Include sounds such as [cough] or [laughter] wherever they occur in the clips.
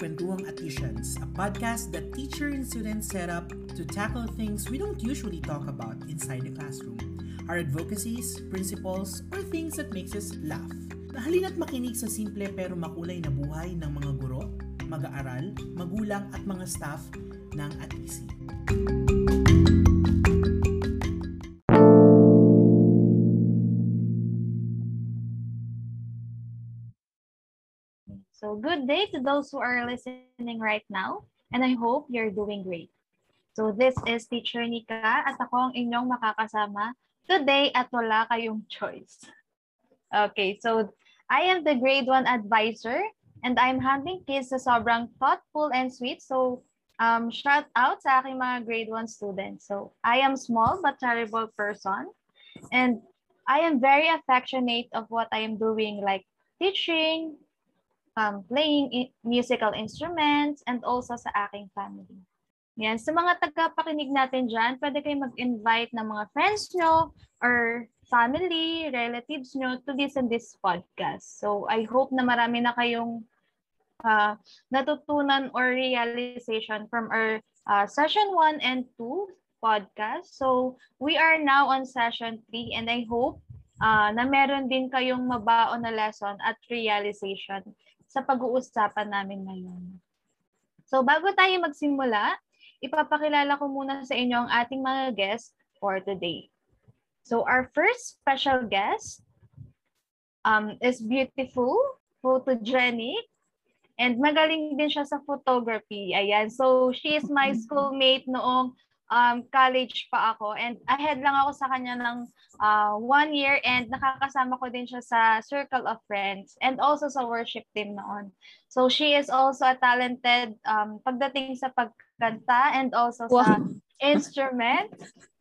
Kwentuhang Atisians, a podcast that teacher and students set up to tackle things we don't usually talk about inside the classroom. Our advocacies, principles, or things that makes us laugh. Halina't makinig sa simple pero makulay na buhay ng mga guro, mag-aaral, magulang at mga staff ng Atisi. So good day to those who are listening right now, and I hope you're doing great. So this is Teacher Nika at ako ang inyong makakasama today at wala kayong choice. Okay, so I am the grade 1 advisor and I'm handling kids sa sobrang thoughtful and sweet. So um, shout out sa aking mga grade 1 students. So I am small but terrible person and I am very affectionate of what I am doing like teaching, um, playing musical instruments, and also sa aking family. Yan. Sa mga tagapakinig natin dyan, pwede kayo mag-invite ng mga friends nyo or family, relatives nyo to listen this podcast. So, I hope na marami na kayong uh, natutunan or realization from our uh, session 1 and 2 podcast. So, we are now on session 3 and I hope uh, na meron din kayong mabaon na lesson at realization sa pag-uusapan namin ngayon. So bago tayo magsimula, ipapakilala ko muna sa inyo ang ating mga guests for today. So our first special guest um, is beautiful, photogenic, and magaling din siya sa photography. Ayan. So she is my schoolmate noong um, college pa ako and ahead lang ako sa kanya ng uh, one year and nakakasama ko din siya sa circle of friends and also sa worship team noon. So she is also a talented um, pagdating sa pagkanta and also wow. sa instrument.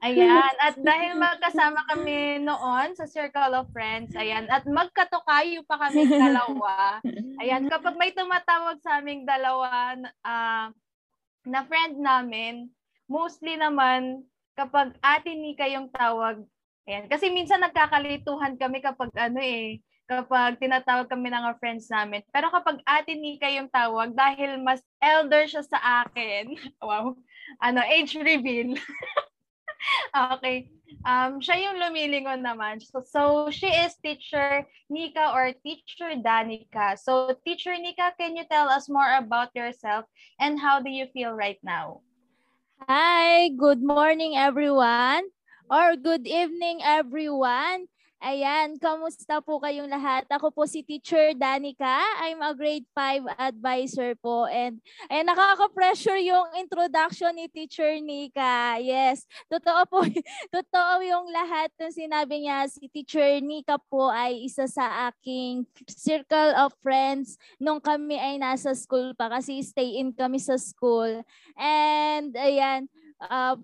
Ayan. At dahil magkasama kami noon sa circle of friends, ayan. At magkatukayo pa kami dalawa. Ayan. Kapag may tumatawag sa aming dalawa uh, na friend namin, mostly naman, kapag ate Nika yung tawag, ayan, kasi minsan nagkakalituhan kami kapag ano eh, kapag tinatawag kami ng friends namin. Pero kapag ate Nika yung tawag, dahil mas elder siya sa akin, [laughs] wow, ano, age reveal. [laughs] okay. Um, siya yung lumilingon naman. So, so, she is teacher Nika or teacher Danica. So, teacher Nika, can you tell us more about yourself and how do you feel right now? Hi, good morning everyone or good evening everyone. Ayan, kamusta po kayong lahat? Ako po si Teacher Danica. I'm a grade 5 advisor po. And ayan, nakaka-pressure yung introduction ni Teacher Nika. Yes, totoo po. [laughs] totoo yung lahat ng sinabi niya. Si Teacher Nika po ay isa sa aking circle of friends nung kami ay nasa school pa kasi stay in kami sa school. And ayan, uh,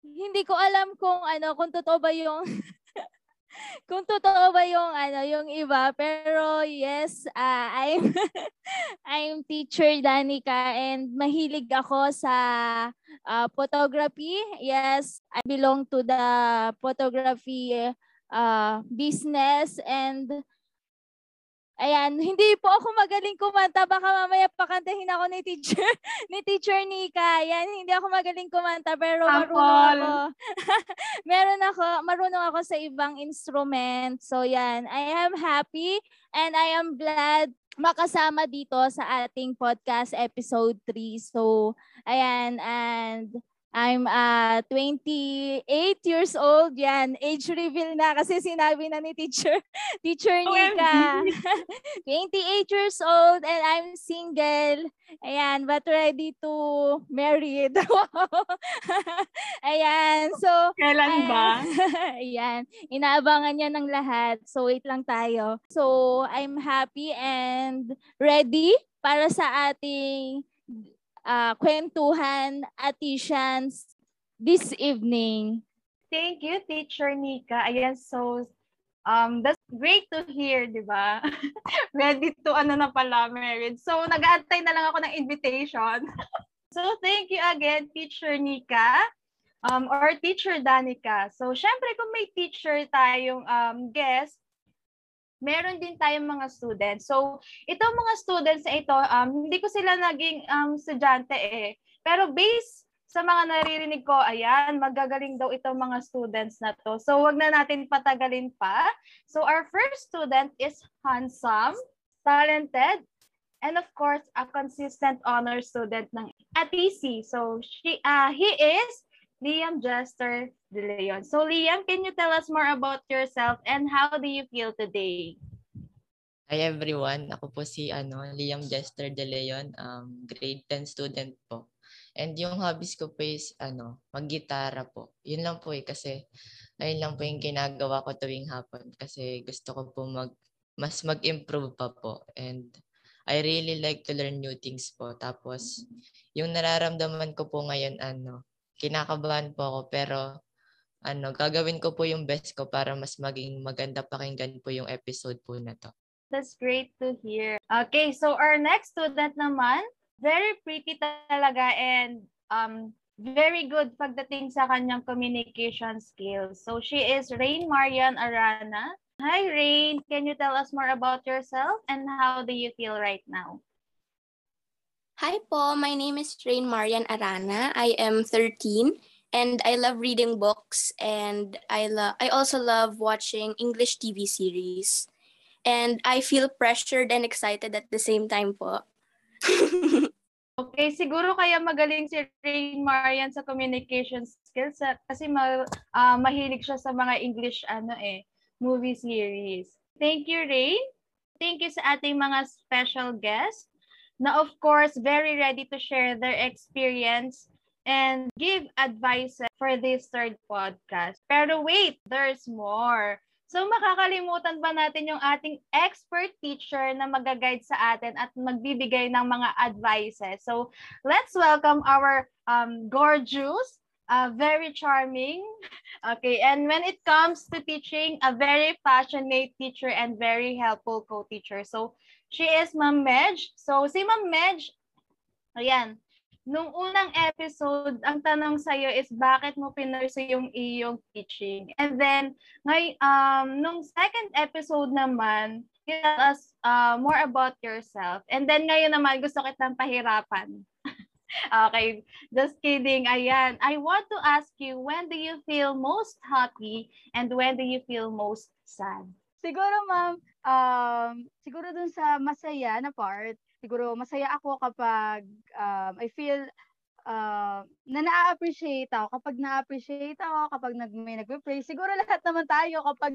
hindi ko alam kung ano, kung totoo ba yung [laughs] [laughs] kung totoo ba yung ano yung iba pero yes uh, I'm [laughs] I'm teacher Danica and mahilig ako sa uh, photography. Yes I belong to the photography uh, business and Ayan, [laughs] hindi po ako magaling kumanta. Baka mamaya pakantahin ako ni teacher, [laughs] ni teacher Nika. Ayan, hindi ako magaling kumanta pero marunong ako. [laughs] Meron ako, marunong ako sa ibang instrument. So yan, I am happy and I am glad makasama dito sa ating podcast episode 3. So, ayan, and I'm uh, 28 years old. Yan, age reveal na kasi sinabi na ni teacher, [laughs] teacher Nika. [laughs] 28 years old and I'm single. Ayan, but ready to marry. [laughs] ayan, so. Kailan ba? ayan, inaabangan niya ng lahat. So, wait lang tayo. So, I'm happy and ready para sa ating uh, kwentuhan artisans this evening. Thank you, Teacher Nika. Ayan, so um, that's great to hear, di ba? [laughs] Ready to ano na pala, married. So, nag-aantay na lang ako ng invitation. [laughs] so, thank you again, Teacher Nika. Um, or Teacher Danica. So, syempre, kung may teacher tayong um, guest, meron din tayong mga students. So, itong mga students na ito, um, hindi ko sila naging um, estudyante eh. Pero based sa mga naririnig ko, ayan, magagaling daw itong mga students na to. So, wag na natin patagalin pa. So, our first student is handsome, talented, and of course, a consistent honor student ng ATC. So, she, uh, he is Liam Jester De Leon. So, Liam, can you tell us more about yourself and how do you feel today? Hi everyone, ako po si ano, Liam Jester De Leon, um, grade 10 student po. And yung hobbies ko po is ano, maggitara po. Yun lang po eh kasi ayun lang po yung ginagawa ko tuwing hapon kasi gusto ko po mag mas mag-improve pa po and I really like to learn new things po. Tapos yung nararamdaman ko po ngayon ano, kinakabahan po ako pero ano, gagawin ko po yung best ko para mas maging maganda pakinggan po yung episode po na to. That's great to hear. Okay, so our next student naman very pretty talaga and um, very good pagdating sa kanyang communication skills. So she is Rain Marian Arana. Hi Rain, can you tell us more about yourself and how do you feel right now? Hi po, my name is Rain Marian Arana. I am 13 and I love reading books and I love I also love watching English TV series. And I feel pressured and excited at the same time po. [laughs] Okay, siguro kaya magaling si Rain Marian sa communication skills kasi ma, uh, mahilig siya sa mga English ano eh, movie series. Thank you, Rain. Thank you sa ating mga special guests na of course very ready to share their experience and give advice for this third podcast. Pero wait, there's more. So makakalimutan ba natin yung ating expert teacher na magaguide sa atin at magbibigay ng mga advices. So let's welcome our um, gorgeous, uh, very charming, [laughs] okay, and when it comes to teaching, a very passionate teacher and very helpful co-teacher. So she is Ma'am Medj. So si Ma'am Medj, ayan, Nung unang episode, ang tanong sa'yo is bakit mo pinursu yung iyong teaching? And then, ngay, um, nung second episode naman, tell us uh, more about yourself. And then ngayon naman, gusto kitang pahirapan. [laughs] okay, just kidding. Ayan. I want to ask you, when do you feel most happy and when do you feel most sad? Siguro, ma'am, um, siguro dun sa masaya na part, siguro masaya ako kapag um, I feel uh, na na-appreciate ako. Kapag na-appreciate ako, kapag nag, may nagpe-pray, siguro lahat naman tayo kapag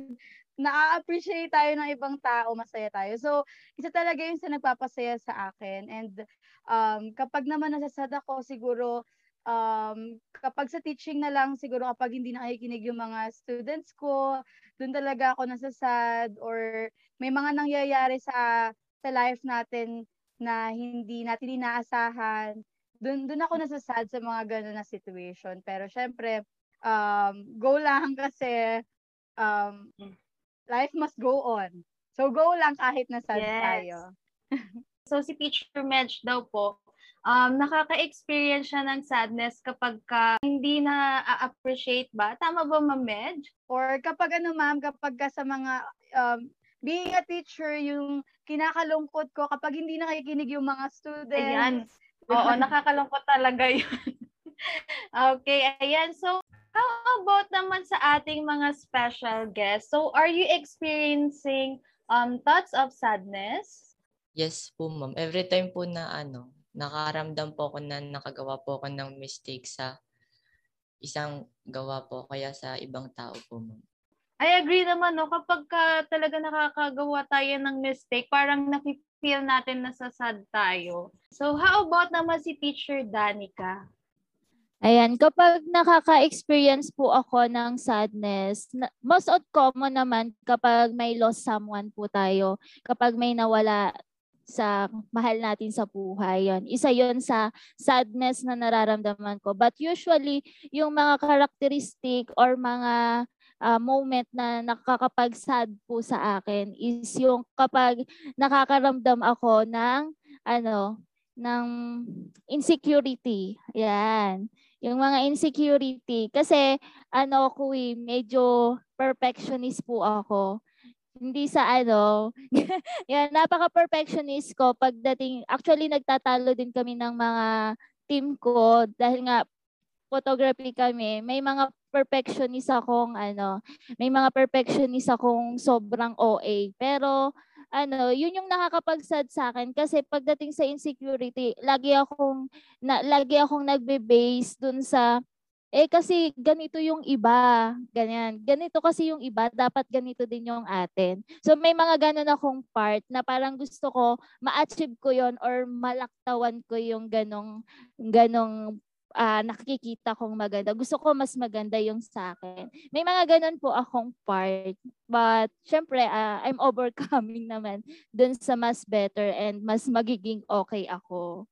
na-appreciate tayo ng ibang tao, masaya tayo. So, isa talaga yun sa nagpapasaya sa akin. And um, kapag naman nasasad ako, siguro um, kapag sa teaching na lang, siguro kapag hindi nakikinig yung mga students ko, doon talaga ako nasasad or may mga nangyayari sa sa life natin na hindi natin inaasahan. Doon doon ako nasasad sa mga ganun na situation. Pero syempre, um, go lang [laughs] kasi um, life must go on. So go lang kahit nasad yes. tayo. so si Teacher Medj daw po, um, nakaka-experience siya ng sadness kapag ka hindi na appreciate ba? Tama ba, Ma'am? Or kapag ano, ma'am, kapag ka sa mga um, being a teacher, yung kinakalungkot ko kapag hindi nakikinig yung mga students. Ayan. Oo, [laughs] nakakalungkot talaga yun. [laughs] okay, ayan. So, how about naman sa ating mga special guests? So, are you experiencing um thoughts of sadness? Yes po, ma'am. Every time po na ano, nakaramdam po ako na nakagawa po ako ng mistake sa isang gawa po kaya sa ibang tao po, ma'am. I agree naman, no? Kapag ka talaga nakakagawa tayo ng mistake, parang nafe-feel natin na sad tayo. So, how about naman si Teacher Danica? Ayan, kapag nakaka-experience po ako ng sadness, most of common naman kapag may lost someone po tayo, kapag may nawala sa mahal natin sa buhay. Yon. Isa yon sa sadness na nararamdaman ko. But usually, yung mga characteristic or mga uh, moment na nakakapag-sad po sa akin is yung kapag nakakaramdam ako ng ano ng insecurity. Yan. Yung mga insecurity kasi ano ko eh, medyo perfectionist po ako. Hindi sa ano. [laughs] yan, napaka-perfectionist ko pagdating, actually nagtatalo din kami ng mga team ko dahil nga photography kami, may mga perfectionist akong ano, may mga perfectionist akong sobrang OA. Pero ano, yun yung nakakapagsad sa akin kasi pagdating sa insecurity, lagi akong na, lagi akong nagbe-base dun sa eh kasi ganito yung iba, ganyan. Ganito kasi yung iba, dapat ganito din yung atin. So may mga ganun akong part na parang gusto ko ma-achieve ko yon or malaktawan ko yung ganong ganong uh, nakikita kong maganda. Gusto ko mas maganda yung sa akin. May mga ganun po akong part. But syempre, uh, I'm overcoming [laughs] naman dun sa mas better and mas magiging okay ako.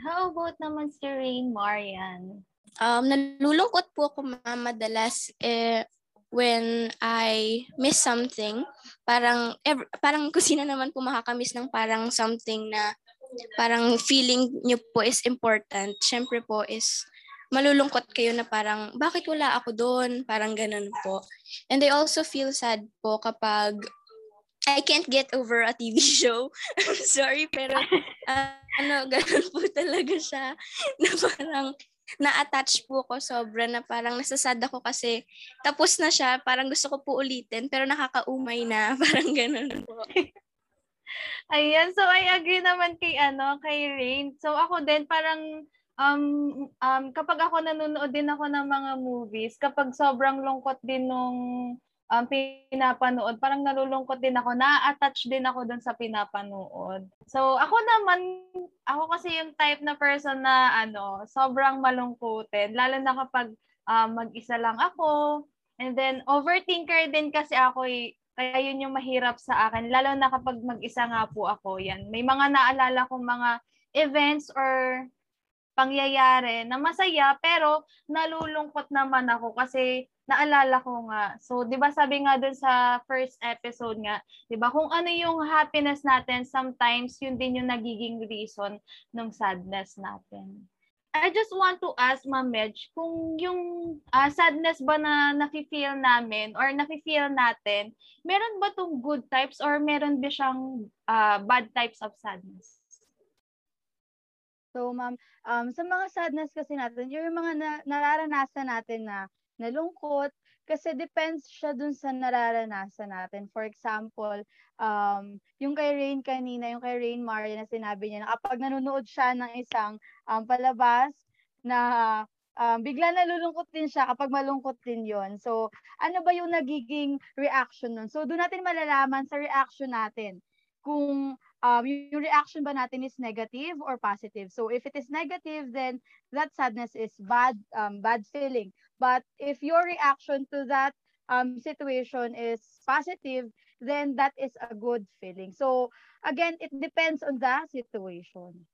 How about naman si Rain Marian? Um, nalulungkot po ako madalas eh, when I miss something. Parang, ever, parang [laughs] kusina naman po makakamiss ng parang something na parang feeling nyo po is important. Siyempre po is malulungkot kayo na parang, bakit wala ako doon? Parang ganun po. And I also feel sad po kapag I can't get over a TV [laughs] show. sorry, pero uh, [laughs] ano, ganun po talaga siya. Na parang na-attach po ko sobra na parang nasasad ako kasi tapos na siya, parang gusto ko po ulitin pero nakakaumay na, [laughs] parang ganun po. [laughs] Ayan, so I agree naman kay ano, kay Rain. So ako din parang um, um kapag ako nanonood din ako ng mga movies, kapag sobrang lungkot din nung um, pinapanood, parang nalulungkot din ako, na-attach din ako dun sa pinapanood. So, ako naman, ako kasi yung type na person na, ano, sobrang malungkutin, lalo na kapag um, mag-isa lang ako, and then, overthinker din kasi ako, eh, kaya yun yung mahirap sa akin, lalo na kapag mag-isa nga po ako, yan. May mga naalala kong mga events or pangyayari na masaya pero nalulungkot naman ako kasi naalala ko nga. So, 'di ba sabi nga dun sa first episode nga, 'di ba, kung ano yung happiness natin, sometimes yun din yung nagiging reason ng sadness natin. I just want to ask Ma'am Medj, kung yung uh, sadness ba na nafi-feel namin or nafi-feel natin, meron ba tong good types or meron ba siyang uh, bad types of sadness? So, ma'am, um, sa mga sadness kasi natin, yung mga na, nararanasan natin na nalungkot, kasi depends siya dun sa nararanasan natin. For example, um, yung kay Rain kanina, yung kay Rain Maria na sinabi niya na kapag nanonood siya ng isang um, palabas na um, bigla nalulungkot din siya kapag malungkot din yon So, ano ba yung nagiging reaction nun? So, doon natin malalaman sa reaction natin kung um, yung reaction ba natin is negative or positive. So, if it is negative, then that sadness is bad, um, bad feeling. But if your reaction to that um, situation is positive, then that is a good feeling. So again, it depends on the situation.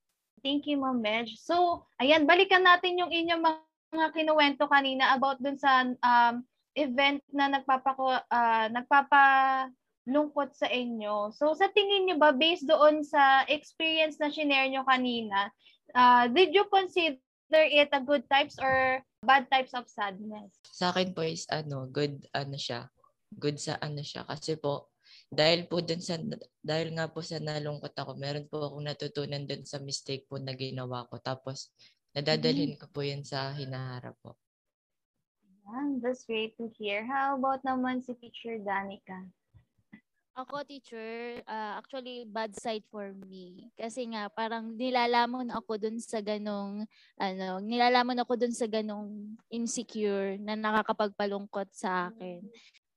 Thank you, Ma'am Medj. So, ayan, balikan natin yung inyong mga kinuwento kanina about dun sa um, event na nagpapako, uh, nagpapalungkot sa inyo. So, sa tingin niyo ba, based doon sa experience na shinare nyo kanina, uh, did you consider it a good types or bad types of sadness? Sa akin po is ano, good ano siya. Good sa ano siya kasi po dahil po dun sa dahil nga po sa nalungkot ako, meron po akong natutunan dun sa mistake po na ginawa ko. Tapos nadadalhin mm-hmm. ko po 'yun sa hinaharap po. Yeah, that's great to hear. How about naman si teacher Danica? Ako, teacher, uh, actually, bad side for me. Kasi nga, parang nilalamon ako dun sa ganong, ano, nilalamon ako dun sa ganong insecure na nakakapagpalungkot sa akin.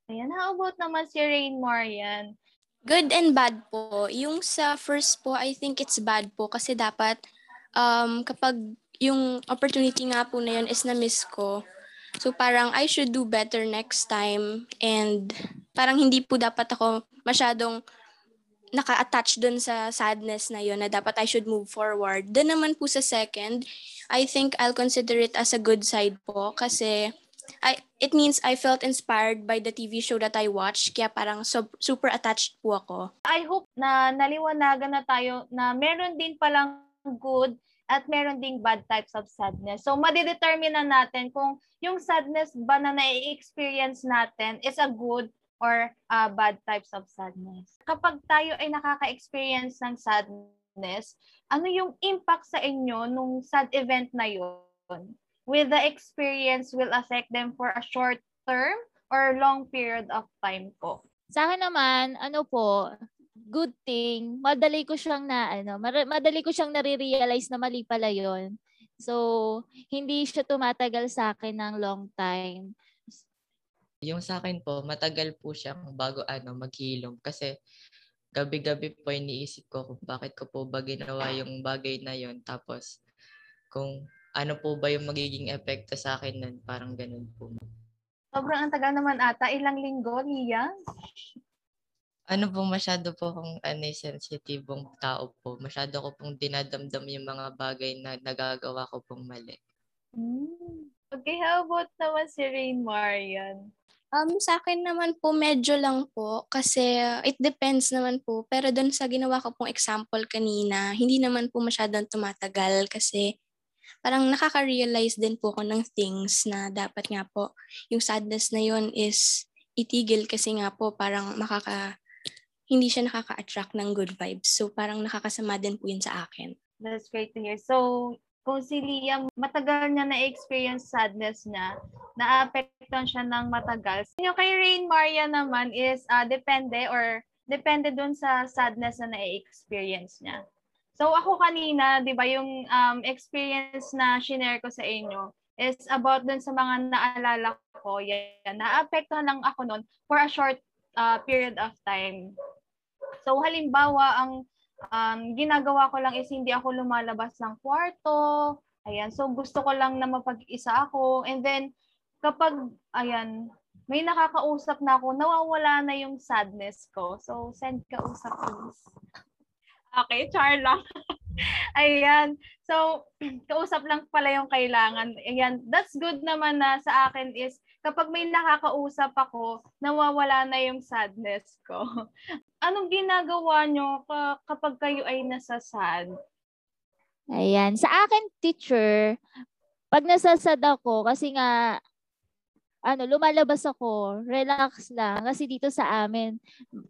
Ayan, how about naman si Rain Marian? Good and bad po. Yung sa first po, I think it's bad po kasi dapat um, kapag yung opportunity nga po na yun is na-miss ko, So parang I should do better next time and parang hindi po dapat ako masyadong naka-attach dun sa sadness na yon na dapat I should move forward. Then naman po sa second, I think I'll consider it as a good side po kasi I, it means I felt inspired by the TV show that I watched kaya parang so, super attached po ako. I hope na naliwanagan na tayo na meron din palang good at meron ding bad types of sadness. So, madidetermine na natin kung yung sadness ba na nai-experience natin is a good or uh, bad types of sadness. Kapag tayo ay nakaka-experience ng sadness, ano yung impact sa inyo nung sad event na yun? Will the experience will affect them for a short term or long period of time po? Sa akin naman, ano po, good thing, madali ko siyang na, ano, madali ko siyang nare-realize na mali pala yon So, hindi siya tumatagal sa akin ng long time. Yung sa akin po, matagal po siyang bago ano, maghilom. Kasi gabi-gabi po iniisip ko kung bakit ko po ba ginawa yung bagay na yon Tapos, kung ano po ba yung magiging epekto sa akin nun. Parang ganun po. Sobrang ang tagal naman ata. Ilang linggo, Lia? Ano po, masyado po akong ano, sensitibong tao po. Masyado ko pong dinadamdam yung mga bagay na nagagawa ko pong mali. Mm. Okay, how about naman si Rain Marian? Um, sa akin naman po, medyo lang po. Kasi uh, it depends naman po. Pero doon sa ginawa ko pong example kanina, hindi naman po masyadong tumatagal kasi parang nakaka-realize din po ako ng things na dapat nga po yung sadness na yon is itigil kasi nga po parang makaka hindi siya nakaka-attract ng good vibes. So parang nakakasama din po yun sa akin. That's great to hear. So, kung si Liam, matagal niya na-experience sadness niya, na-affectan siya ng matagal. Yung kay Rain Maria naman is uh, depende or depende dun sa sadness na na-experience niya. So ako kanina, 'di ba, yung um, experience na shinare ko sa inyo is about dun sa mga naalala ko. Yan, naapektuhan lang ako noon for a short uh, period of time. So halimbawa, ang um, ginagawa ko lang is hindi ako lumalabas ng kwarto. Ayan, so gusto ko lang na mapag-isa ako. And then, kapag, ayan, may nakakausap na ako, nawawala na yung sadness ko. So, send ka usap, please. Okay, char lang. [laughs] Ayan. So, [clears throat] kausap lang pala yung kailangan. Ayan. That's good naman na sa akin is kapag may nakakausap ako, nawawala na yung sadness ko. [laughs] Anong ginagawa nyo kapag kayo ay nasa sad? Ayan. Sa akin, teacher, pag nasasad ako, kasi nga, ano, lumalabas ako, relax lang. Kasi dito sa amin,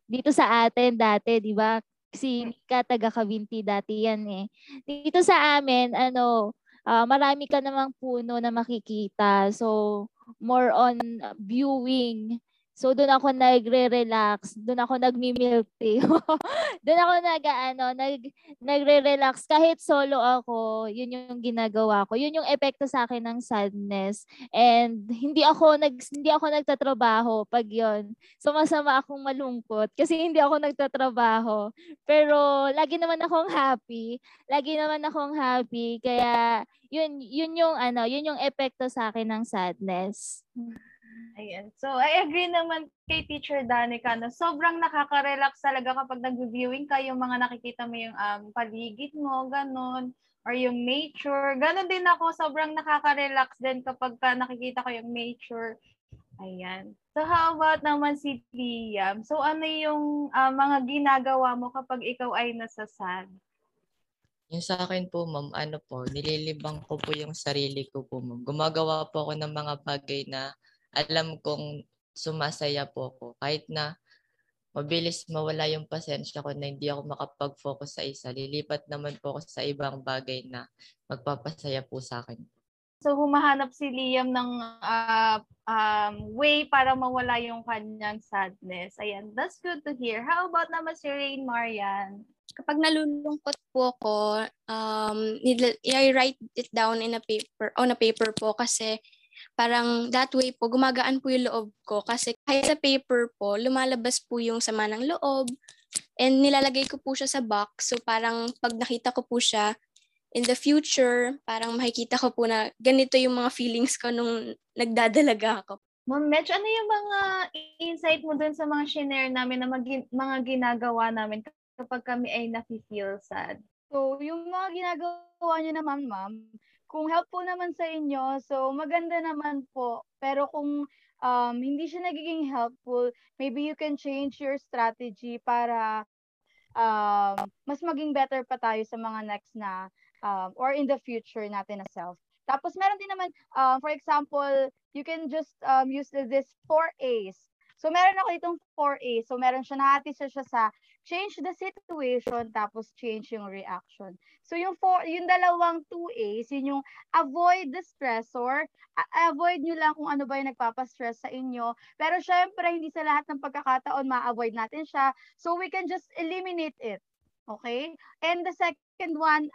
dito sa atin dati, di ba? Si Nika, taga Kabinti dati yan eh. Dito sa amin, ano, uh, marami ka namang puno na makikita. So, more on viewing. So doon ako nagre-relax, doon ako nagmi-milk tea. [laughs] doon ako nag ano, nag nagre-relax kahit solo ako, yun yung ginagawa ko. Yun yung epekto sa akin ng sadness. And hindi ako nag hindi ako nagtatrabaho pag yon. So masama akong malungkot kasi [laughs] hindi ako nagtatrabaho. Pero lagi naman akong happy. Lagi naman akong happy kaya yun yun yung ano, yun yung epekto sa akin ng sadness. Ayan. So, I agree naman kay Teacher Danica na sobrang nakaka-relax talaga kapag nag-viewing ka, yung mga nakikita mo yung um, paligid mo, ganun, or yung nature. Ganun din ako, sobrang nakaka-relax din kapag ka nakikita ko yung nature. Ayan. So, how about naman si Liam? So, ano yung uh, mga ginagawa mo kapag ikaw ay nasa sad? Yung sa akin po, ma'am, ano po, nililibang ko po yung sarili ko po, ma'am. Gumagawa po ako ng mga bagay na alam kong sumasaya po ako. Kahit na mabilis mawala yung pasensya ko na hindi ako makapag-focus sa isa. Lilipat naman po ako sa ibang bagay na magpapasaya po sa akin. So humahanap si Liam ng uh, um, way para mawala yung kanyang sadness. Ayan, that's good to hear. How about naman si Rain Marian? Kapag nalulungkot po ako, um, I write it down in a paper, on a paper po kasi parang that way po, gumagaan po yung loob ko kasi kahit sa paper po, lumalabas po yung sama ng loob and nilalagay ko po siya sa box. So parang pag nakita ko po siya in the future, parang makikita ko po na ganito yung mga feelings ko nung nagdadalaga ako. Ma'am Mitch, ano yung mga insight mo dun sa mga shinare namin na mag- mga ginagawa namin kapag kami ay nafe-feel sad? So, yung mga ginagawa niyo naman, ma'am, kung helpful naman sa inyo, so maganda naman po. Pero kung um, hindi siya nagiging helpful, maybe you can change your strategy para um, mas maging better pa tayo sa mga next na um, or in the future natin na self. Tapos meron din naman, um, for example, you can just um, use this four A's. So meron ako itong 4A. So meron siya, nahati siya, siya sa change the situation tapos change yung reaction. So yung four, yung dalawang 2A's, yun yung avoid the stressor, avoid nyo lang kung ano ba yung nagpapastress sa inyo. Pero syempre, hindi sa lahat ng pagkakataon ma-avoid natin siya. So we can just eliminate it. Okay? And the second one,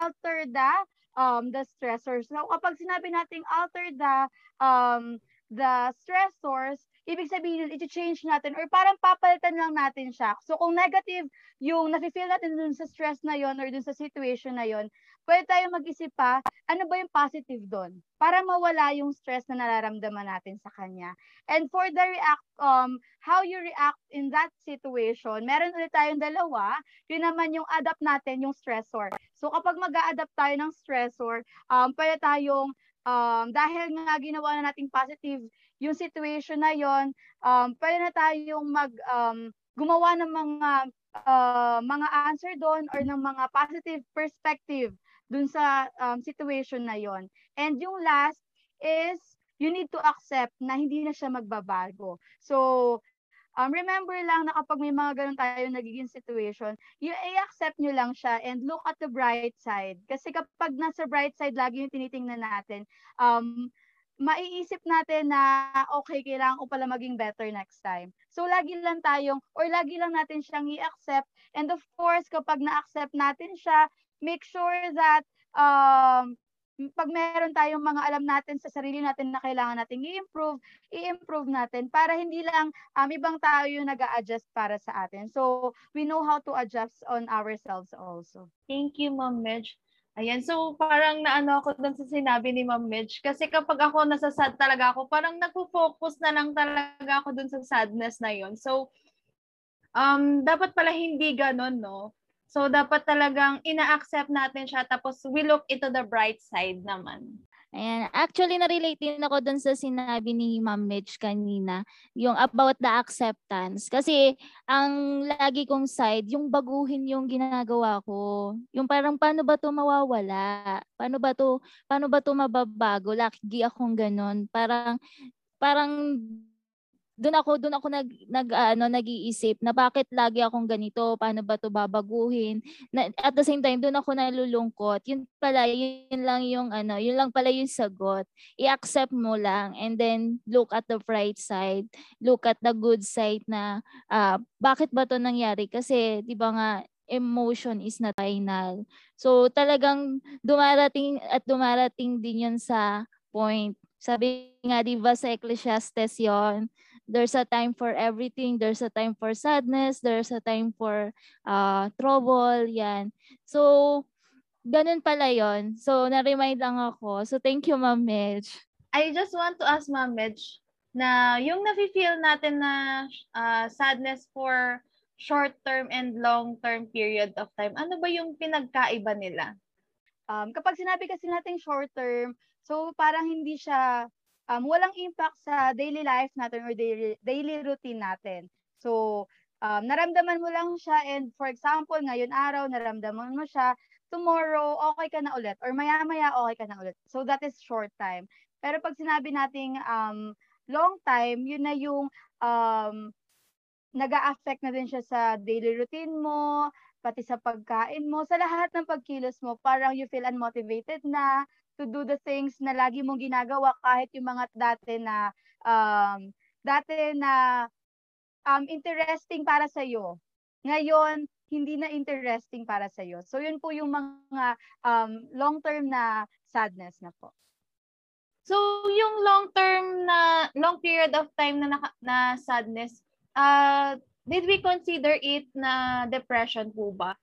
alter the um the stressors. So kapag sinabi nating alter the um the stressors, ibig sabihin, i-change natin or parang papalitan lang natin siya. So kung negative yung nafe-feel natin dun sa stress na yon or dun sa situation na yon, pwede tayo mag-isip pa, ano ba yung positive doon? Para mawala yung stress na nararamdaman natin sa kanya. And for the react, um, how you react in that situation, meron ulit tayong dalawa. Yun naman yung adapt natin, yung stressor. So kapag mag adapt tayo ng stressor, um, pwede tayong um, dahil nga ginawa na nating positive yung situation na yon um, pwede na tayong mag um, gumawa ng mga uh, mga answer doon or ng mga positive perspective dun sa um, situation na yon and yung last is you need to accept na hindi na siya magbabago so Um, remember lang na kapag may mga ganun tayo nagiging situation, you i-accept nyo lang siya and look at the bright side. Kasi kapag nasa bright side lagi yung tinitingnan natin, um, maiisip natin na okay, kailangan ko pala maging better next time. So, lagi lang tayong, or lagi lang natin siyang i-accept. And of course, kapag na-accept natin siya, make sure that um, pag meron tayong mga alam natin sa sarili natin na kailangan nating i-improve, i-improve natin para hindi lang um, ibang tao yung nag adjust para sa atin. So, we know how to adjust on ourselves also. Thank you, Ma'am Midge. Ayan, so parang naano ako dun sa sinabi ni Ma'am Midge. Kasi kapag ako nasa sad talaga ako, parang nagpo-focus na lang talaga ako dun sa sadness na yon. So, um, dapat pala hindi ganon, no? So, dapat talagang ina-accept natin siya tapos we look into the bright side naman. Ayan. Actually, na-relate din ako dun sa sinabi ni Ma'am Mitch kanina, yung about the acceptance. Kasi, ang lagi kong side, yung baguhin yung ginagawa ko. Yung parang, paano ba to mawawala? Paano ba to, paano ba to mababago? Lagi akong ganun. Parang, parang doon ako doon ako nag nag ano nag-iisip na bakit lagi akong ganito, paano ba 'to babaguhin? Na, at the same time doon ako nalulungkot. Yun pala yun lang yung ano, yun lang pala yung sagot. I-accept mo lang and then look at the bright side, look at the good side na uh, bakit ba 'to nangyari? Kasi 'di ba nga emotion is not final. So talagang dumarating at dumarating din yun sa point. Sabi nga 'di ba sa Ecclesiastes 'yon, there's a time for everything. There's a time for sadness. There's a time for uh, trouble. Yan. So, ganun pala yon. So, na-remind lang ako. So, thank you, Ma'am Medj. I just want to ask Ma'am Medj na yung nafe-feel natin na uh, sadness for short-term and long-term period of time, ano ba yung pinagkaiba nila? Um, kapag sinabi kasi natin short-term, so parang hindi siya um, walang impact sa daily life natin or daily, daily routine natin. So, um, naramdaman mo lang siya and for example, ngayon araw, naramdaman mo siya, tomorrow, okay ka na ulit. Or maya-maya, okay ka na ulit. So, that is short time. Pero pag sinabi nating um, long time, yun na yung um, nag-a-affect na din siya sa daily routine mo, pati sa pagkain mo, sa lahat ng pagkilos mo, parang you feel unmotivated na, to do the things na lagi mong ginagawa kahit yung mga dati na um, dati na um, interesting para sa iyo. Ngayon, hindi na interesting para sa iyo. So yun po yung mga um, long-term na sadness na po. So yung long-term na long period of time na na sadness, uh, did we consider it na depression po ba?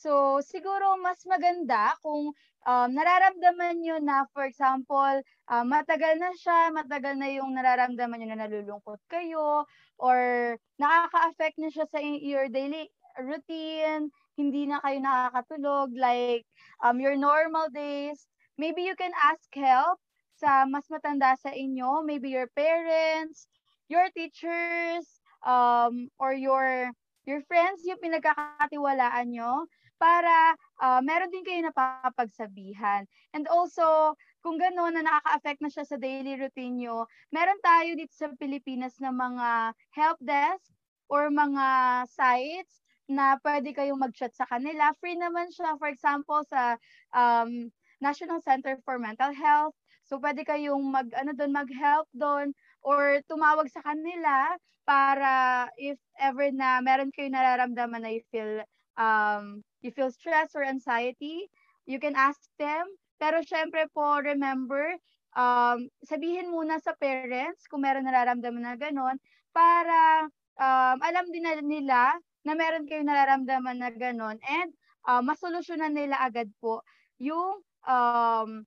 So, siguro mas maganda kung um, nararamdaman nyo na, for example, uh, matagal na siya, matagal na yung nararamdaman nyo na nalulungkot kayo, or nakaka-affect na siya sa your daily routine, hindi na kayo nakakatulog, like um, your normal days, maybe you can ask help sa mas matanda sa inyo, maybe your parents, your teachers, um, or your your friends yung pinagkakatiwalaan nyo para uh, meron din kayo napapagsabihan. And also, kung gano'n na nakaka-affect na siya sa daily routine nyo, meron tayo dito sa Pilipinas na mga help desk or mga sites na pwede kayong mag-chat sa kanila. Free naman siya, for example, sa um, National Center for Mental Health. So, pwede kayong mag, ano doon, mag-help doon or tumawag sa kanila para if ever na meron kayo nararamdaman na you feel um, you feel stress or anxiety, you can ask them. Pero syempre po, remember, um, sabihin muna sa parents kung meron nararamdaman na gano'n para um, alam din na nila na meron kayong nararamdaman na gano'n and uh, masolusyonan nila agad po yung um,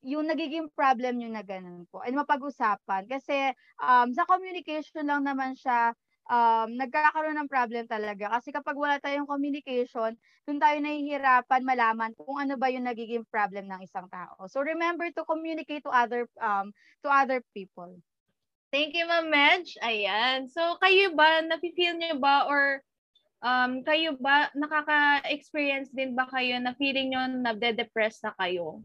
yung nagiging problem nyo na ganun po and mapag-usapan. Kasi um, sa communication lang naman siya um, nagkakaroon ng problem talaga. Kasi kapag wala tayong communication, dun tayo nahihirapan malaman kung ano ba yung nagiging problem ng isang tao. So remember to communicate to other um to other people. Thank you, Ma'am Medj. Ayan. So kayo ba, nafe-feel niyo ba or um, kayo ba, nakaka-experience din ba kayo na feeling nyo na de-depress na kayo?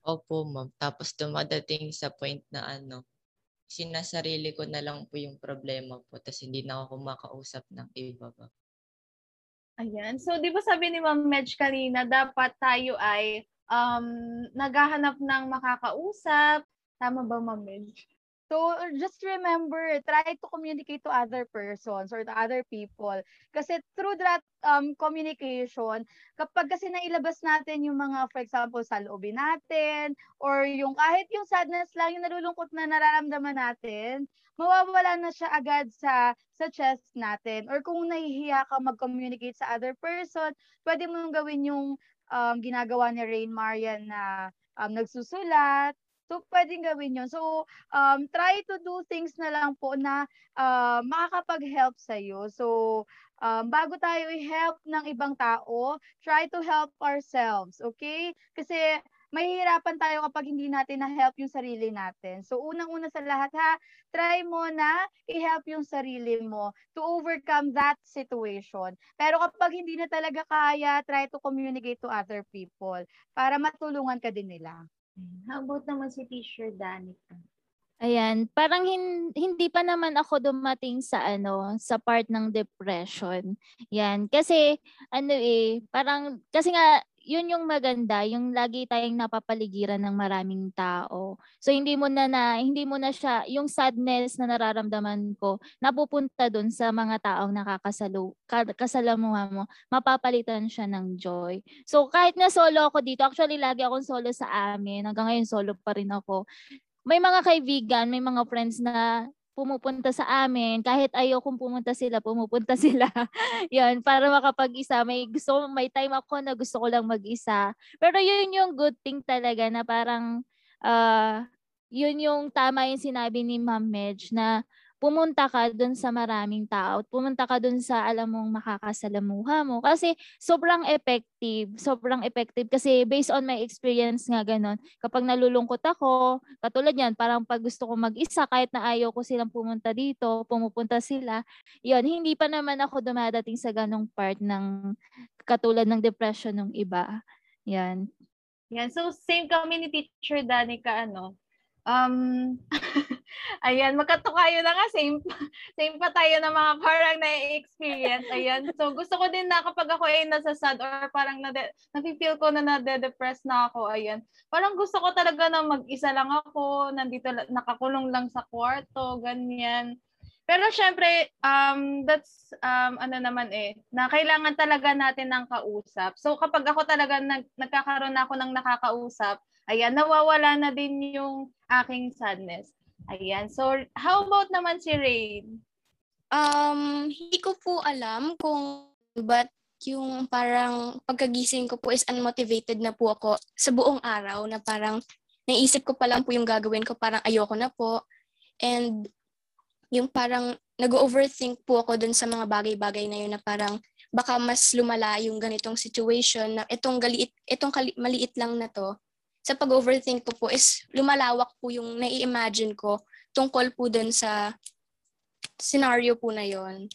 Opo, ma'am. Tapos dumadating sa point na ano, sinasarili ko na lang po yung problema po tapos hindi na ako makausap ng iba ba. Ayan. So, di ba sabi ni Ma'am Medj kanina, dapat tayo ay um, naghahanap ng makakausap. Tama ba, Ma'am Medj? So just remember, try to communicate to other persons or to other people. Kasi through that um, communication, kapag kasi nailabas natin yung mga, for example, sa loobin natin, or yung kahit yung sadness lang, yung nalulungkot na nararamdaman natin, mawawala na siya agad sa sa chest natin. Or kung nahihiya ka mag-communicate sa other person, pwede mo gawin yung um, ginagawa ni Rain Marian na um, nagsusulat, So, pwedeng gawin yun. So, um, try to do things na lang po na uh, makakapag-help sa'yo. So, um, bago tayo i-help ng ibang tao, try to help ourselves. Okay? Kasi, mahihirapan tayo kapag hindi natin na-help yung sarili natin. So, unang-una sa lahat ha, try mo na i-help yung sarili mo to overcome that situation. Pero kapag hindi na talaga kaya, try to communicate to other people para matulungan ka din nila. How about naman si Teacher Danica? Ayan, parang hin- hindi pa naman ako dumating sa ano, sa part ng depression. Yan, kasi ano eh, parang kasi nga yun yung maganda, yung lagi tayong napapaligiran ng maraming tao. So hindi mo na, na hindi mo na siya yung sadness na nararamdaman ko napupunta dun sa mga taong nakakasalo kasalamuha mo, mapapalitan siya ng joy. So kahit na solo ako dito, actually lagi akong solo sa amin. Hanggang ngayon solo pa rin ako. May mga kaibigan, may mga friends na pumupunta sa amin, kahit ayokong pumunta sila, pumupunta [laughs] sila. yan, para makapag-isa. May gusto, may time ako na gusto ko lang mag-isa. Pero yun yung good thing talaga na parang, uh, yun yung tama yung sinabi ni Ma'am Medj na pumunta ka dun sa maraming tao, pumunta ka dun sa alam mong makakasalamuha mo. Kasi sobrang effective, sobrang effective. Kasi based on my experience nga ganun, kapag nalulungkot ako, katulad yan, parang pag gusto ko mag-isa, kahit na ayaw ko silang pumunta dito, pumupunta sila, yon hindi pa naman ako dumadating sa ganong part ng katulad ng depression ng iba. Yan. Yan. So, same kami ni Teacher Danica, ano, um, [laughs] ayan, magkatukayo na nga, same, [laughs] same pa tayo ng mga parang na-experience. Ayan, so gusto ko din na kapag ako ay nasa sad or parang na nafe-feel ko na nade-depress na ako, ayan, parang gusto ko talaga na mag-isa lang ako, nandito, nakakulong lang sa kwarto, ganyan. Pero syempre, um, that's, um, ano naman eh, na kailangan talaga natin ng kausap. So kapag ako talaga nag, nagkakaroon na ako ng nakakausap, ayan, nawawala na din yung aking sadness. Ayan. So, how about naman si Rain? Um, hindi ko po alam kung but yung parang pagkagising ko po is unmotivated na po ako sa buong araw na parang naisip ko pa lang po yung gagawin ko, parang ayoko na po. And yung parang nag-overthink po ako dun sa mga bagay-bagay na yun na parang baka mas lumala yung ganitong situation na itong galiit, itong kali, maliit lang na to. Sa pag-overthink ko po is lumalawak po yung nai-imagine ko tungkol po dun sa scenario po na yon.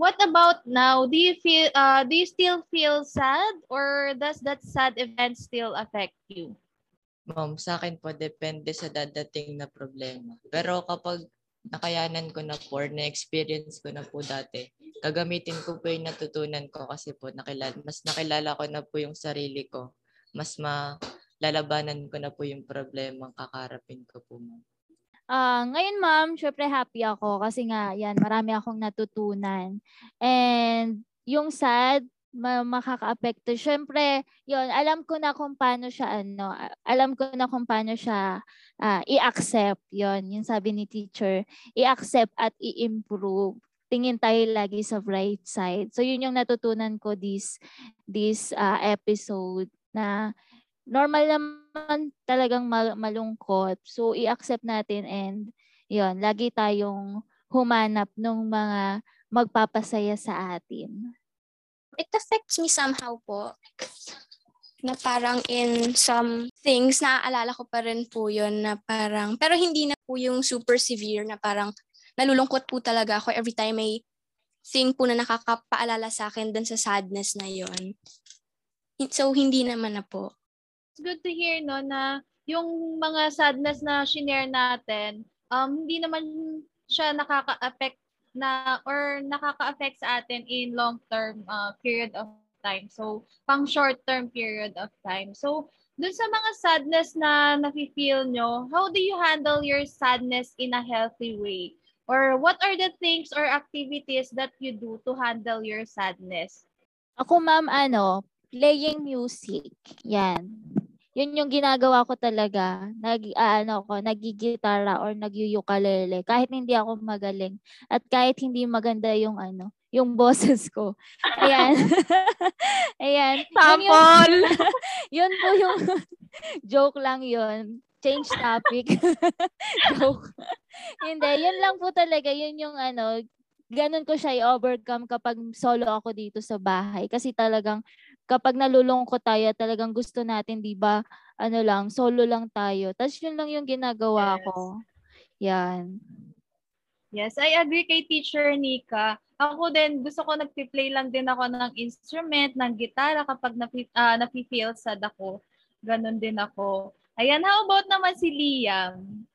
What about now? Do you feel uh do you still feel sad or does that sad event still affect you? Ma'am, sa akin po, depende sa dadating na problema. Pero kapag nakayanan ko na po or na-experience ko na po dati, gagamitin ko po yung natutunan ko kasi po nakilala, mas nakilala ko na po yung sarili ko. Mas malalabanan ko na po yung problema kakarapin ko po, ma'am. Ah, ngayon ma'am, syempre happy ako kasi nga yan, marami akong natutunan. And yung sad, ma- makakaapekto. Syempre, yon alam ko na kung paano siya ano, alam ko na kung paano siya ah, i-accept. Yon, yung sabi ni teacher, i-accept at i-improve. Tingin tayo lagi sa bright side. So yun yung natutunan ko this this ah, episode na normal naman talagang mal- malungkot. So i-accept natin and yon, lagi tayong humanap ng mga magpapasaya sa atin. It affects me somehow po. Na parang in some things, naaalala ko pa rin po yun na parang, pero hindi na po yung super severe na parang nalulungkot po talaga ako every time may thing po na nakakapaalala sa akin dun sa sadness na yon. So, hindi naman na po. It's good to hear no na yung mga sadness na shinare natin, um hindi naman siya nakaka-affect na or nakaka-affect sa atin in long-term uh, period of time. So, pang short-term period of time. So, dun sa mga sadness na nafe-feel nyo, how do you handle your sadness in a healthy way? Or what are the things or activities that you do to handle your sadness? Ako ma'am, ano, playing music. Yan. Yun yung ginagawa ko talaga. Nag, ah, ano ko, nagigitara or nagyuyukalele. Kahit hindi ako magaling. At kahit hindi maganda yung ano, yung [laughs] boses ko. Ayan. [laughs] Ayan. Yun, Sample! [laughs] yun po yung joke lang yun. Change topic. joke. hindi, yun lang po talaga. Yun yung ano, ganun ko siya i-overcome kapag solo ako dito sa bahay. Kasi talagang kapag nalulungkot tayo, talagang gusto natin, di ba, ano lang, solo lang tayo. Tapos yun lang yung ginagawa Yes. ko. Yan. Yes, I agree kay Teacher Nika. Ako din, gusto ko nagpi-play lang din ako ng instrument, ng gitara kapag napi, uh, napi-feel sad ako. Ganon din ako. Ayan, how about naman si Liam?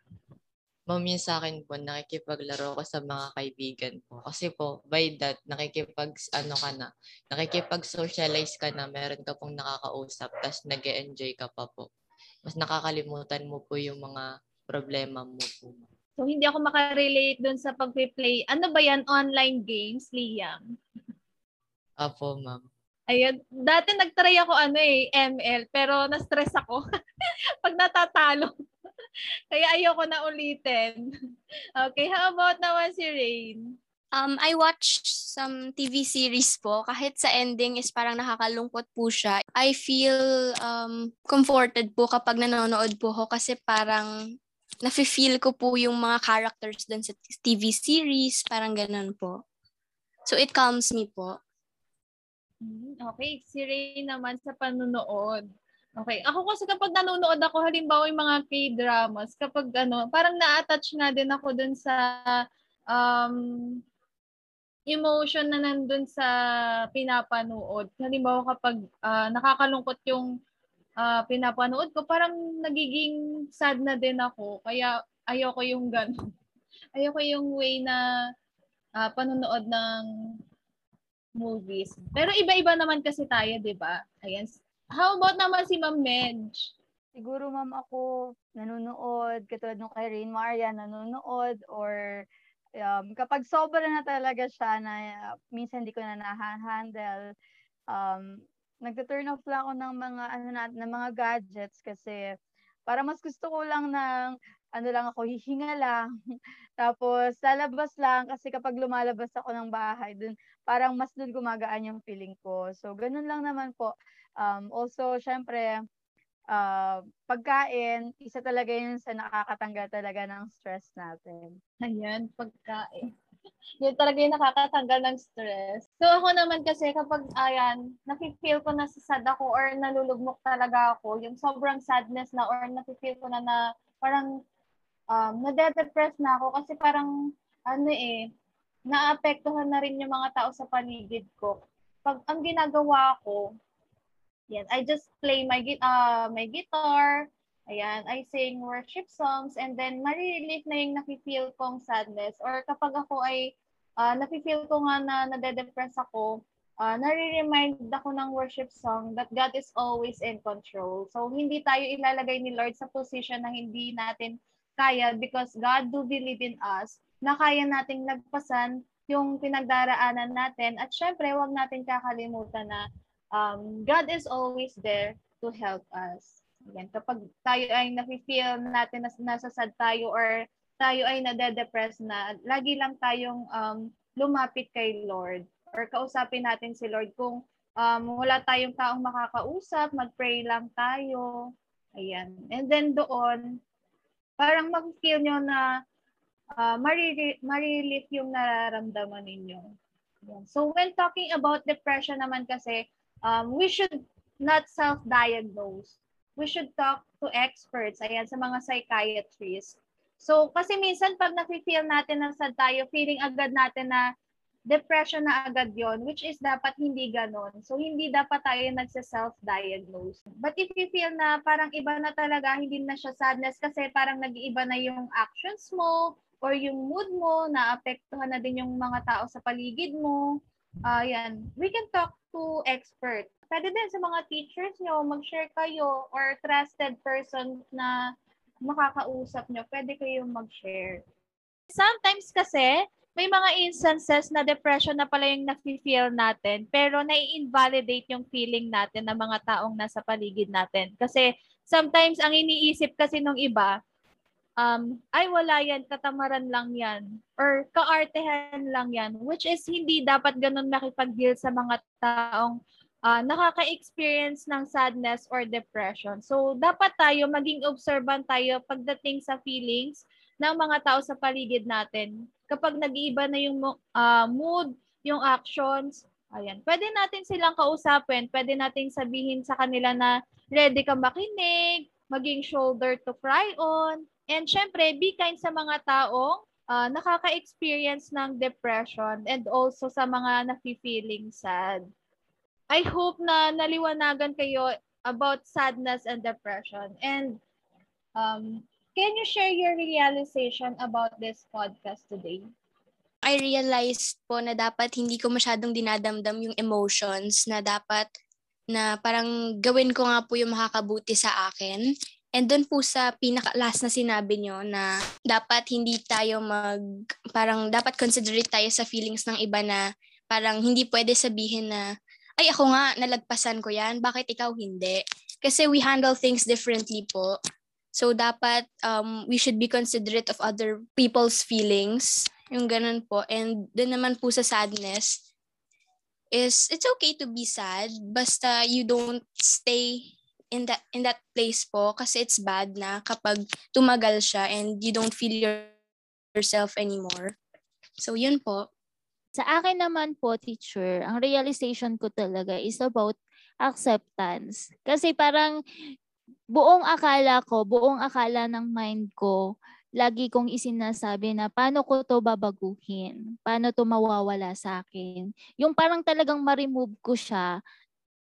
Yun sa akin po, nakikipaglaro ko sa mga kaibigan po. Kasi po, by that, nakikipag, ano ka na, nakikipag-socialize ka na, meron ka pong nakakausap, tapos nag enjoy ka pa po. Mas nakakalimutan mo po yung mga problema mo po. So, hindi ako makarelate dun sa pag-play. Ano ba yan? Online games, Liam? Apo, ma'am. Ayun. Dati nagtry ako ano eh, ML, pero na-stress ako [laughs] pag natatalo. [laughs] Kaya ayoko na ulitin. [laughs] Okay, how about naman si Rain? Um, I watched some TV series po. Kahit sa ending is parang nakakalungkot po siya. I feel um, comforted po kapag nanonood po ako kasi parang nafe-feel ko po yung mga characters dun sa TV series. Parang ganun po. So it calms me po. Hmm, Okay, si Rain naman sa panunood. Okay, ako kasi kapag nanonood ako, halimbawa yung mga K-dramas, kapag ano, parang na-attach nga din ako dun sa um, emotion na nandun sa pinapanood. Halimbawa kapag ah, nakakalungkot yung ah, pinapanood ko, parang nagiging sad na din ako. Kaya ayoko yung gano'n. [laughs] Ayoko yung way na ah, panonood ng movies. Pero iba-iba naman kasi tayo, di ba? Ayan. How about naman si Ma'am Medj? Siguro ma'am ako nanonood, katulad nung kay Rain Maria, nanonood or um, kapag sobra na talaga siya na uh, minsan hindi ko na na-handle, um, nagte-turn off lang ako ng mga ano na, ng mga gadgets kasi para mas gusto ko lang ng ano lang ako hihinga lang. [laughs] Tapos lalabas lang kasi kapag lumalabas ako ng bahay dun parang mas dun gumagaan yung feeling ko. So ganun lang naman po um, also syempre uh, pagkain isa talaga yun sa nakakatanggal talaga ng stress natin Ayan, pagkain. [laughs] Yun talaga yung nakakatanggal ng stress. So ako naman kasi kapag ayan, nafe-feel ko na sa sad ako or nalulugmok talaga ako, yung sobrang sadness na or nafe-feel ko na na parang um, nade-depress na ako kasi parang ano eh, naapektuhan na rin yung mga tao sa paligid ko. Pag ang ginagawa ko, yan, I just play my uh, my guitar Ayan, I sing worship songs and then marirelief na yung nafe-feel kong sadness or kapag ako ay uh, nafe-feel ko nga na nade-depress ako, uh, nare-remind ako ng worship song that God is always in control. So, hindi tayo ilalagay ni Lord sa position na hindi natin kaya because God do believe in us na kaya nating nagpasan yung pinagdaraanan natin at syempre, wag natin kakalimutan na um, God is always there to help us. Yan, kapag tayo ay nafe-feel natin na nasa sad tayo or tayo ay nade-depress na, lagi lang tayong um, lumapit kay Lord or kausapin natin si Lord kung um, wala tayong taong makakausap, mag-pray lang tayo. Ayan. And then doon, parang mag-feel nyo na uh, marirelief yung nararamdaman ninyo. So when talking about depression naman kasi, um, we should not self-diagnose we should talk to experts, ayan, sa mga psychiatrists. So, kasi minsan pag nafe-feel natin na sad tayo, feeling agad natin na depression na agad yon which is dapat hindi ganon. So, hindi dapat tayo nagsa-self-diagnose. But if you feel na parang iba na talaga, hindi na siya sadness kasi parang nag-iiba na yung actions mo or yung mood mo, naapektuhan na din yung mga tao sa paligid mo, uh, we can talk to expert pwede din sa mga teachers nyo, mag-share kayo or trusted person na makakausap nyo, pwede kayong mag-share. Sometimes kasi, may mga instances na depression na pala yung nafe-feel natin, pero nai-invalidate yung feeling natin ng mga taong nasa paligid natin. Kasi sometimes ang iniisip kasi nung iba, um, ay wala yan, katamaran lang yan, or kaartehan lang yan, which is hindi dapat ganun makipag-deal sa mga taong uh, nakaka-experience ng sadness or depression. So, dapat tayo maging observant tayo pagdating sa feelings ng mga tao sa paligid natin. Kapag nag-iiba na yung uh, mood, yung actions, ayan, pwede natin silang kausapin, pwede nating sabihin sa kanila na ready ka makinig, maging shoulder to cry on, and syempre, be kind sa mga taong uh, nakaka-experience ng depression and also sa mga nafe-feeling sad. I hope na naliwanagan kayo about sadness and depression. And um, can you share your realization about this podcast today? I realized po na dapat hindi ko masyadong dinadamdam yung emotions na dapat na parang gawin ko nga po yung makakabuti sa akin. And doon po sa pinaka-last na sinabi nyo na dapat hindi tayo mag, parang dapat considerate tayo sa feelings ng iba na parang hindi pwede sabihin na ay ako nga, nalagpasan ko yan, bakit ikaw hindi? Kasi we handle things differently po. So dapat um, we should be considerate of other people's feelings, yung ganun po. And din naman po sa sadness, is it's okay to be sad, basta you don't stay in that in that place po kasi it's bad na kapag tumagal siya and you don't feel your, yourself anymore. So yun po. Sa akin naman po, teacher, ang realization ko talaga is about acceptance. Kasi parang buong akala ko, buong akala ng mind ko, lagi kong isinasabi na paano ko to babaguhin? Paano to mawawala sa akin? Yung parang talagang ma-remove ko siya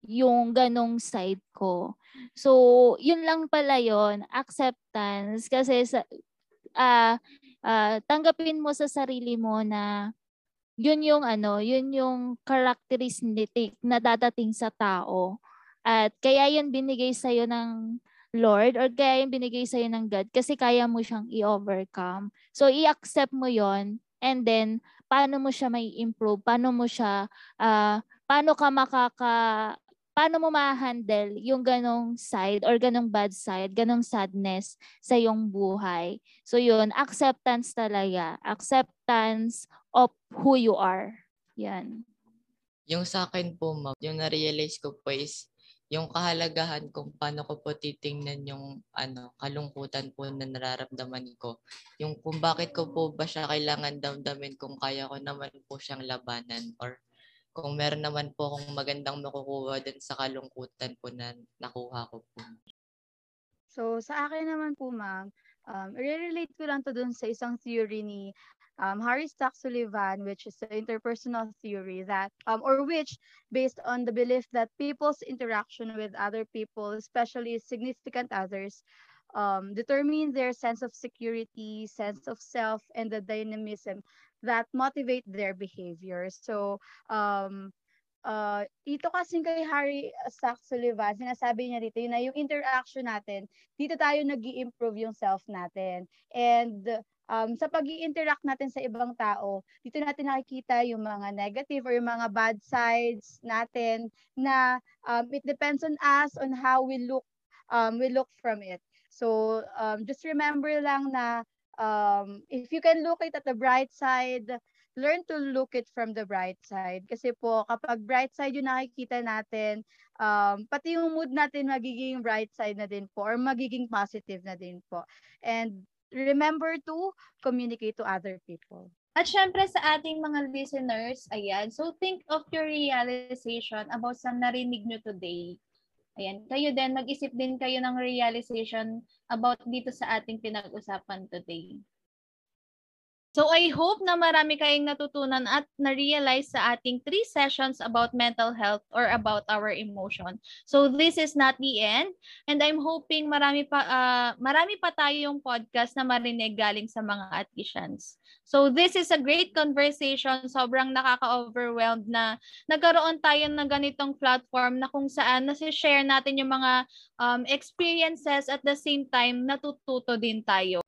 yung ganong side ko. So, yun lang pala yon acceptance. Kasi sa, uh, uh, tanggapin mo sa sarili mo na yun yung ano, yun yung characteristic na dadating sa tao. At kaya yun binigay sa iyo ng Lord or kaya yun binigay sa iyo ng God kasi kaya mo siyang i-overcome. So i-accept mo yon and then paano mo siya may improve, paano mo siya uh, paano ka makaka paano mo ma-handle yung ganong side or ganong bad side, ganong sadness sa iyong buhay. So yun, acceptance talaga. Acceptance of who you are. Yan. Yung sa akin po, ma'am, yung na-realize ko po is yung kahalagahan kung paano ko po titingnan yung ano, kalungkutan po na nararamdaman ko. Yung kung bakit ko po ba siya kailangan damdamin kung kaya ko naman po siyang labanan or kung meron naman po akong magandang makukuha din sa kalungkutan po na nakuha ko po. So, sa akin naman po, ma'am, um, re-relate ko lang to dun sa isang theory ni um, Harry Stock Sullivan, which is the interpersonal theory that, um, or which based on the belief that people's interaction with other people, especially significant others, um, determine their sense of security, sense of self, and the dynamism that motivate their behavior. So, um, uh, ito kasi kay Harry Sack Sullivan, sinasabi niya dito, yun na yung interaction natin, dito tayo nag improve yung self natin. And um, sa pag interact natin sa ibang tao, dito natin nakikita yung mga negative or yung mga bad sides natin na um, it depends on us on how we look um, we look from it. So um, just remember lang na um, if you can look it at the bright side, learn to look it from the bright side. Kasi po, kapag bright side yung nakikita natin, um, pati yung mood natin magiging bright side na din po or magiging positive na din po. And remember to communicate to other people. At syempre sa ating mga listeners, ayan, so think of your realization about sa narinig nyo today. Ayan, kayo din, mag-isip din kayo ng realization about dito sa ating pinag-usapan today. So I hope na marami kayong natutunan at na-realize sa ating three sessions about mental health or about our emotion. So this is not the end and I'm hoping marami pa uh, marami pa tayong podcast na marinig galing sa mga admissions. So this is a great conversation. Sobrang nakaka-overwhelmed na nagkaroon tayo ng ganitong platform na kung saan nasi-share natin yung mga um, experiences at the same time natututo din tayo.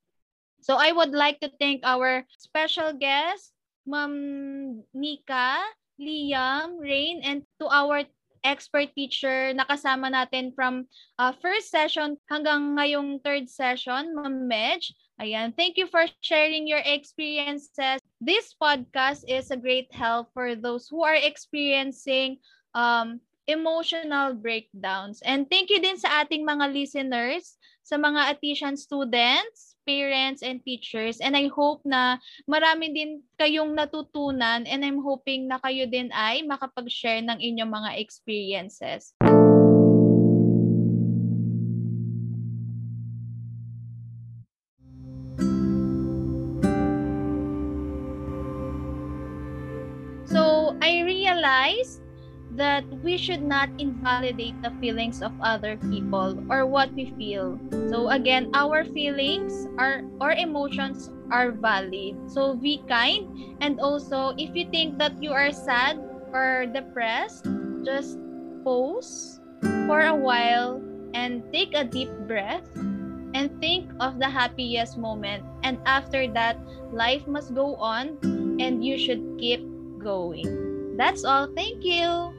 So I would like to thank our special guest, Ma'am Nika, Liam, Rain, and to our expert teacher na kasama natin from uh, first session hanggang ngayong third session, Ma'am Medj. Ayan, thank you for sharing your experiences. This podcast is a great help for those who are experiencing um, emotional breakdowns. And thank you din sa ating mga listeners, sa mga Atisian students, parents, and teachers. And I hope na marami din kayong natutunan and I'm hoping na kayo din ay makapag-share ng inyong mga experiences. That we should not invalidate the feelings of other people or what we feel. So again, our feelings are or emotions are valid. So be kind and also if you think that you are sad or depressed, just pause for a while and take a deep breath and think of the happiest moment and after that life must go on and you should keep going. That's all. Thank you.